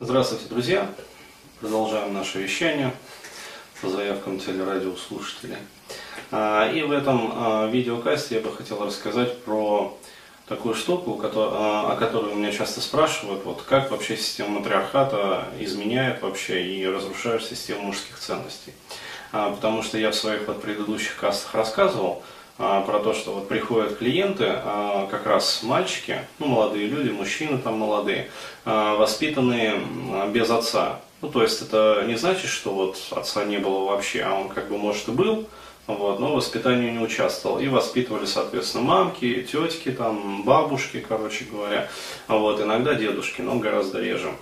Здравствуйте, друзья! Продолжаем наше вещание по заявкам телерадиослушателей. А, и в этом а, видеокасте я бы хотел рассказать про такую штуку, а, о которой меня часто спрашивают, вот как вообще система матриархата изменяет вообще и разрушает систему мужских ценностей. Потому что я в своих вот предыдущих кастах рассказывал, про то, что вот приходят клиенты, а, как раз мальчики, ну, молодые люди, мужчины там молодые, а, воспитанные без отца. Ну, то есть это не значит, что вот отца не было вообще, а он как бы, может, и был, вот, но в воспитании не участвовал. И воспитывали, соответственно, мамки, тетки, там, бабушки, короче говоря, вот, иногда дедушки, но гораздо реже.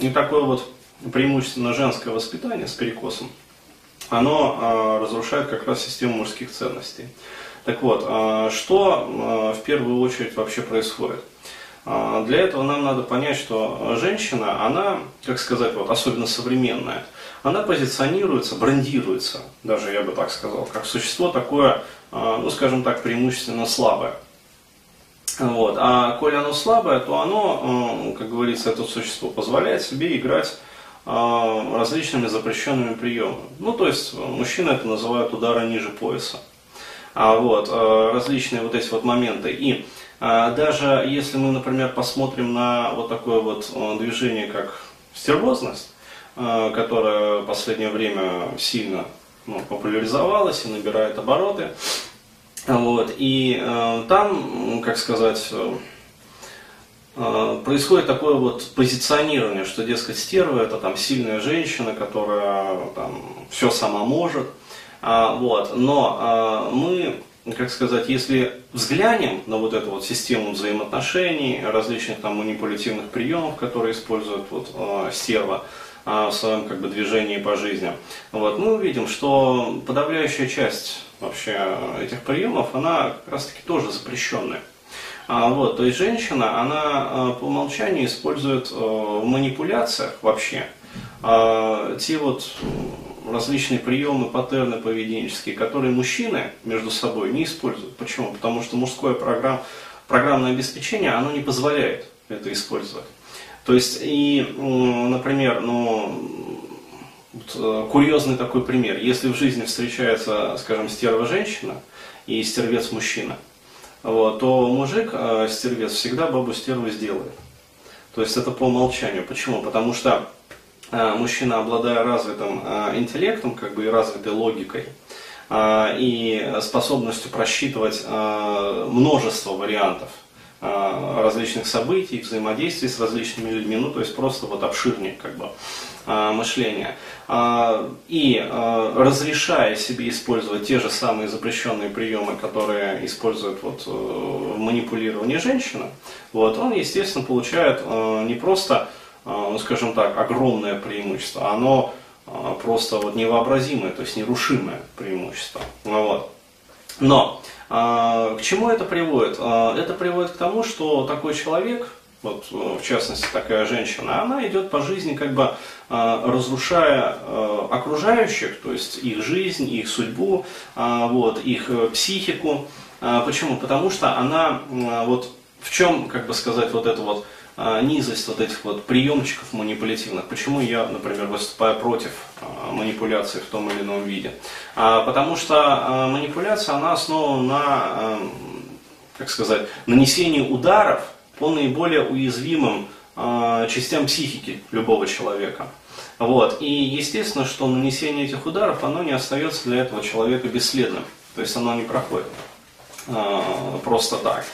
И такое вот преимущественно женское воспитание с перекосом, оно разрушает как раз систему мужских ценностей. Так вот, а, что а, в первую очередь вообще происходит? А, для этого нам надо понять, что женщина, она, как сказать, вот, особенно современная, она позиционируется, брендируется, даже я бы так сказал, как существо такое, ну скажем так, преимущественно слабое. Вот. А коли оно слабое, то оно, как говорится, это существо позволяет себе играть различными запрещенными приемами. Ну, то есть, мужчины это называют удары ниже пояса. А, вот, э, различные вот эти вот моменты. И а, даже если мы, например, посмотрим на вот такое вот э, движение, как стервозность, э, которое в последнее время сильно ну, популяризовалась и набирает обороты, вот, и э, там, как сказать, э, происходит такое вот позиционирование, что, дескать, стерва это там сильная женщина, которая там все сама может, вот. Но а, мы, как сказать, если взглянем на вот эту вот систему взаимоотношений, различных там манипулятивных приемов, которые использует вот а, стерва, в своем как бы движении по жизни, вот, мы увидим, что подавляющая часть вообще этих приемов, она как раз таки тоже запрещенная. А, вот, то есть женщина, она по умолчанию использует в манипуляциях вообще а, те вот различные приемы, паттерны поведенческие, которые мужчины между собой не используют. Почему? Потому что мужское программ, программное обеспечение, оно не позволяет это использовать. То есть, и, например, ну, э, курьезный такой пример. Если в жизни встречается, скажем, стерва женщина и стервец мужчина, вот, то мужик, э, стервец, всегда бабу стерву сделает. То есть это по умолчанию. Почему? Потому что мужчина, обладая развитым э, интеллектом, как бы и развитой логикой, э, и способностью просчитывать множество вариантов различных событий, взаимодействий с различными людьми, ну то есть просто вот обширнее как бы мышления. И разрешая себе использовать те же самые запрещенные приемы, которые используют вот в манипулировании женщины, вот, он, естественно, получает не просто а, ну, скажем так, огромное преимущество, оно а, просто вот невообразимое, то есть нерушимое преимущество. Ну вот. Но а, к чему это приводит? Это приводит к тому, что такой человек, вот в частности такая женщина, она идет по жизни как бы разрушая окружающих, то есть их жизнь, их судьбу, вот, их э, психику. Почему? Потому что она вот в чем, как бы сказать, вот это вот а, низость вот этих вот приемчиков манипулятивных. Почему я, например, выступаю против а, манипуляции в том или ином виде? А, потому что манипуляция, она основана на, как сказать, нанесении ударов по наиболее уязвимым частям психики любого человека. Вот. И естественно, что нанесение этих ударов, оно не остается для этого человека бесследным. То есть оно не проходит просто так.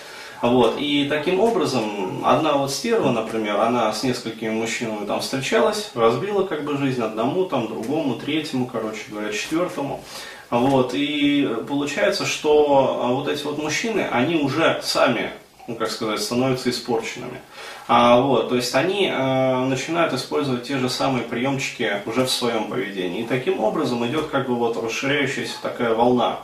Вот. И таким образом, одна вот стерва, например, она с несколькими мужчинами там встречалась, разбила как бы жизнь одному, там, другому, третьему, короче говоря, четвертому. Вот. И получается, что а, вот эти вот мужчины, они уже сами, ну, как сказать, становятся испорченными. А, вот, то есть они э, начинают использовать те же самые приемчики уже в своем поведении. И таким образом идет как бы вот расширяющаяся такая волна.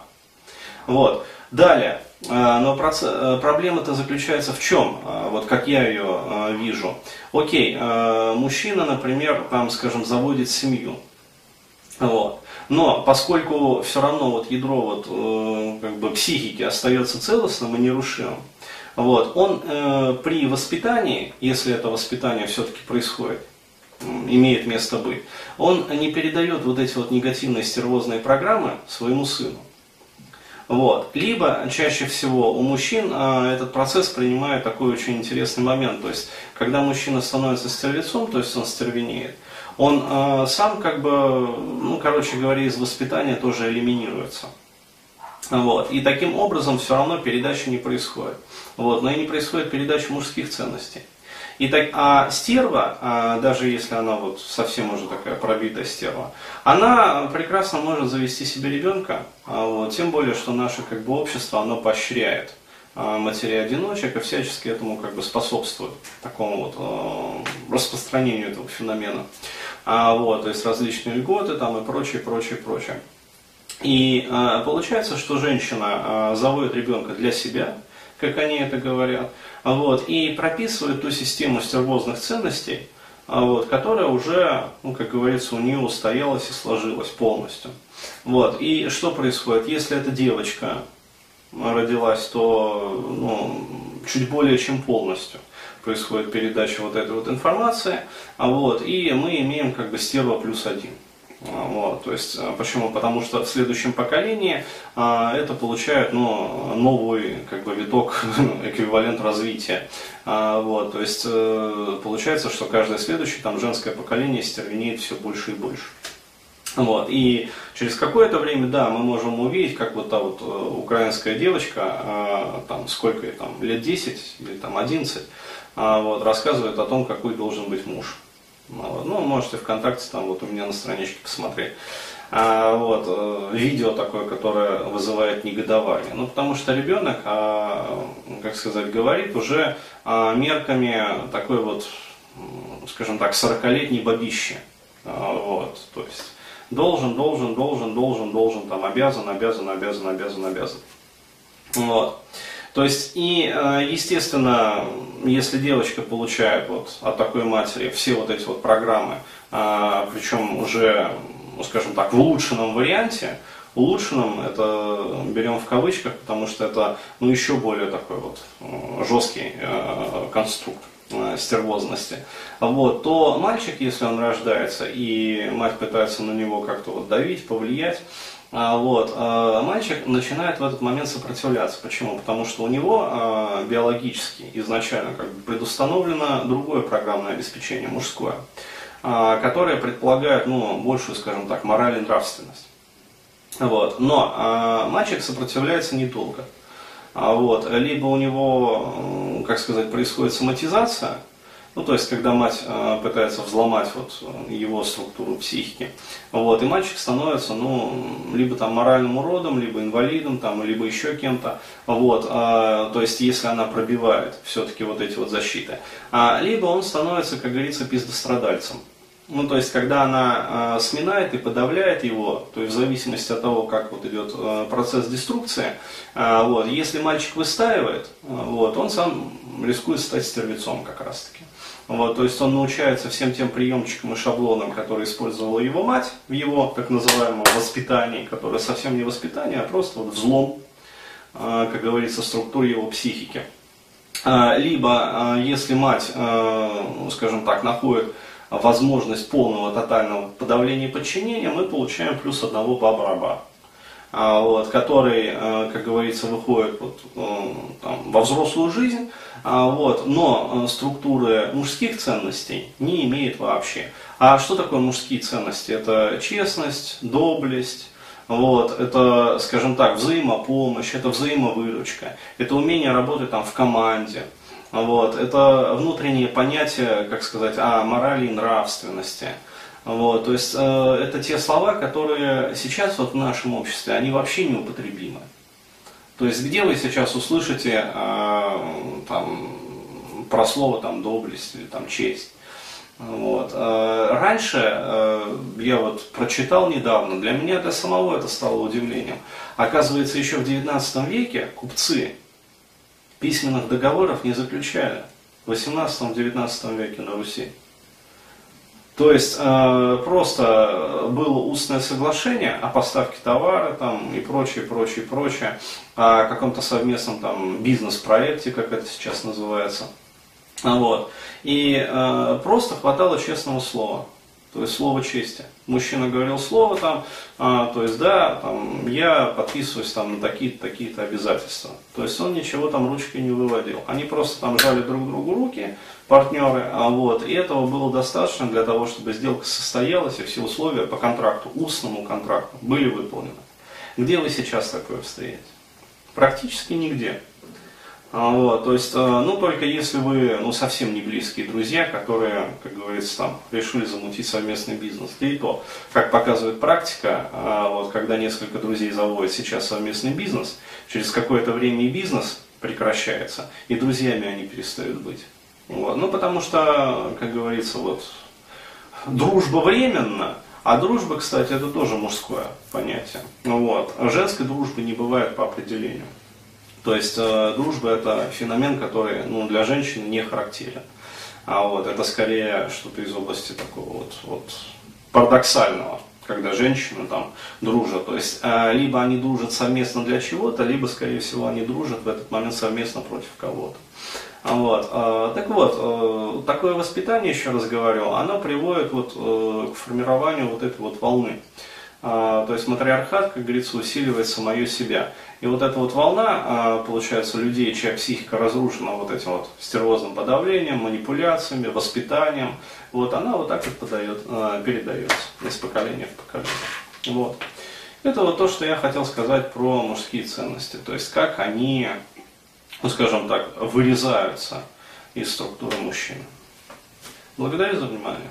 Вот. Далее, но э, проблема-то заключается в чем? А, вот как я ее а, вижу. Окей, мужчина, например, там, скажем, заводит семью. Вот. Но поскольку все равно вот ядро вот, э, как бы психики остается целостным и нерушимым, вот, он э, при воспитании, если это воспитание все-таки происходит, имеет место быть, он не передает вот эти вот негативные стервозные программы своему сыну. Вот. Либо чаще всего у мужчин а, этот процесс принимает такой очень интересный момент. То есть, когда мужчина становится стервецом, то есть он стервенеет, он а, сам как бы, ну, короче говоря, из воспитания тоже элиминируется. Вот. И таким образом все равно передача не происходит. Вот. Но и не происходит передача мужских ценностей. И так, а стерва, а, даже если она вот совсем уже такая пробитая стерва, она прекрасно может завести себе ребенка, а, вот, тем более, что наше как бы, общество, оно поощряет а, матерей-одиночек и всячески этому как бы способствует, такому вот э, распространению этого феномена. А, вот, то есть различные льготы там и прочее, прочее, прочее. И получается, что женщина заводит ребенка для себя, как они это говорят, вот, и прописывает ту систему стервозных ценностей, вот, которая уже, ну, как говорится, у нее устоялась и сложилась полностью. Вот, и что происходит, если эта девочка родилась, то ну, чуть более чем полностью происходит передача вот этой вот информации, а вот, и мы имеем как бы стерва плюс один. Вот, то есть, а, почему? Потому что в следующем поколении а, это получает ну, новый как бы, виток, эквивалент развития. А, вот, то есть, а, получается, что каждое следующее там, женское поколение стервенеет все больше и больше. Вот, и через какое-то время, да, мы можем увидеть, как вот та вот э, украинская девочка, а, там, сколько ей, там, лет 10 или там 11, а, вот, рассказывает о том, какой должен быть муж. Ну, можете ВКонтакте там вот у меня на страничке посмотреть. А, вот, э, видео такое, которое вызывает негодование. Ну, потому что ребенок, а, как сказать, говорит уже а, мерками такой вот, скажем так, 40-летней бабищи. А, вот, то есть должен, должен, должен, должен, должен, там, обязан, обязан, обязан, обязан, обязан. Вот. То есть, и, э, естественно, если девочка получает вот от такой матери все вот эти вот программы, а, причем уже, ну, скажем так, в улучшенном варианте, улучшенном это берем в кавычках, потому что это ну, еще более такой вот э, жесткий э, конструкт стервозности, вот, то мальчик, если он рождается и мать пытается на него как-то вот давить, повлиять, а, вот, а, мальчик начинает в этот момент сопротивляться. Почему? Потому что у него а, биологически изначально как бы предустановлено другое программное обеспечение, мужское, которое предполагает ну, большую, скажем так, мораль и нравственность. Вот. Но мальчик сопротивляется недолго. Вот. Либо у него, как сказать, происходит соматизация, ну, то есть, когда мать э, пытается взломать вот, его структуру психики, вот, и мальчик становится, ну, либо там моральным уродом, либо инвалидом, там, либо еще кем-то, вот, э, то есть, если она пробивает все-таки вот эти вот защиты, а, либо он становится, как говорится, пиздострадальцем. Ну, то есть, когда она э, сминает и подавляет его, то есть в зависимости от того, как вот идет э, процесс деструкции, э, вот, если мальчик выстаивает, э, вот, он сам рискует стать стервецом как раз-таки. Вот, то есть он научается всем тем приемчикам и шаблонам, которые использовала его мать в его так называемом воспитании, которое совсем не воспитание, а просто вот взлом, э, как говорится, структуры его психики. Э, либо, э, если мать, скажем так, находит возможность полного тотального подавления и подчинения, мы получаем плюс одного баба-раба. Вот, который, как говорится, выходит вот, там, во взрослую жизнь, а, вот, но э, структуры мужских ценностей не имеет вообще. А что такое мужские ценности? Это честность, доблесть, вот, это, скажем так, взаимопомощь, это взаимовыручка, это умение работать там в команде, вот, это внутреннее понятие, как сказать, о морали и нравственности. Вот, то есть э, это те слова, которые сейчас вот в нашем обществе, они вообще неупотребимы. То есть где вы сейчас услышите э, там, про слово там, доблесть или там, честь? Вот. Э, раньше э, я вот прочитал недавно, для меня для самого это стало удивлением. Оказывается, еще в 19 веке купцы письменных договоров не заключали. В 18-19 веке на Руси. То есть э, просто было устное соглашение о поставке товара там, и прочее, прочее, прочее, о каком-то совместном там бизнес-проекте, как это сейчас называется. Вот. И э, просто хватало честного слова то есть слово чести. Мужчина говорил слово там, а, то есть да, там, я подписываюсь там на такие-то такие обязательства. То есть он ничего там ручкой не выводил. Они просто там жали друг другу руки, партнеры, а вот, и этого было достаточно для того, чтобы сделка состоялась, и все условия по контракту, устному контракту, были выполнены. Где вы сейчас такое встретите? Практически нигде. А, вот, то есть, э, ну, только если вы, ну, совсем не близкие друзья, которые, как говорится, там, решили замутить совместный бизнес. Да и то, как показывает практика, а, вот, когда несколько друзей заводят сейчас совместный бизнес, через какое-то время и бизнес прекращается, и друзьями они перестают быть. Вот, ну, потому что, как говорится, вот, дружба временна, а дружба, кстати, это тоже мужское понятие. Вот. Женской дружбы не бывает по определению. То есть э, дружба это феномен, который ну, для женщины не характерен. А вот это скорее что-то из области такого вот, вот парадоксального, когда женщины там дружат. То есть э, либо они дружат совместно для чего-то, либо, скорее всего, они дружат в этот момент совместно против кого-то. Вот. Э, так вот, э, такое воспитание, еще раз говорю, оно приводит вот, э, к формированию вот этой вот волны. А, то есть матриархат, как говорится, усиливает самое себя. И вот эта вот волна, а, получается, людей, чья психика разрушена вот этим вот стервозным подавлением, манипуляциями, воспитанием, вот она вот так вот подает, а, передается из поколения в поколение. Вот. Это вот то, что я хотел сказать про мужские ценности. То есть как они, ну скажем так, вырезаются из структуры мужчины. Благодарю за внимание.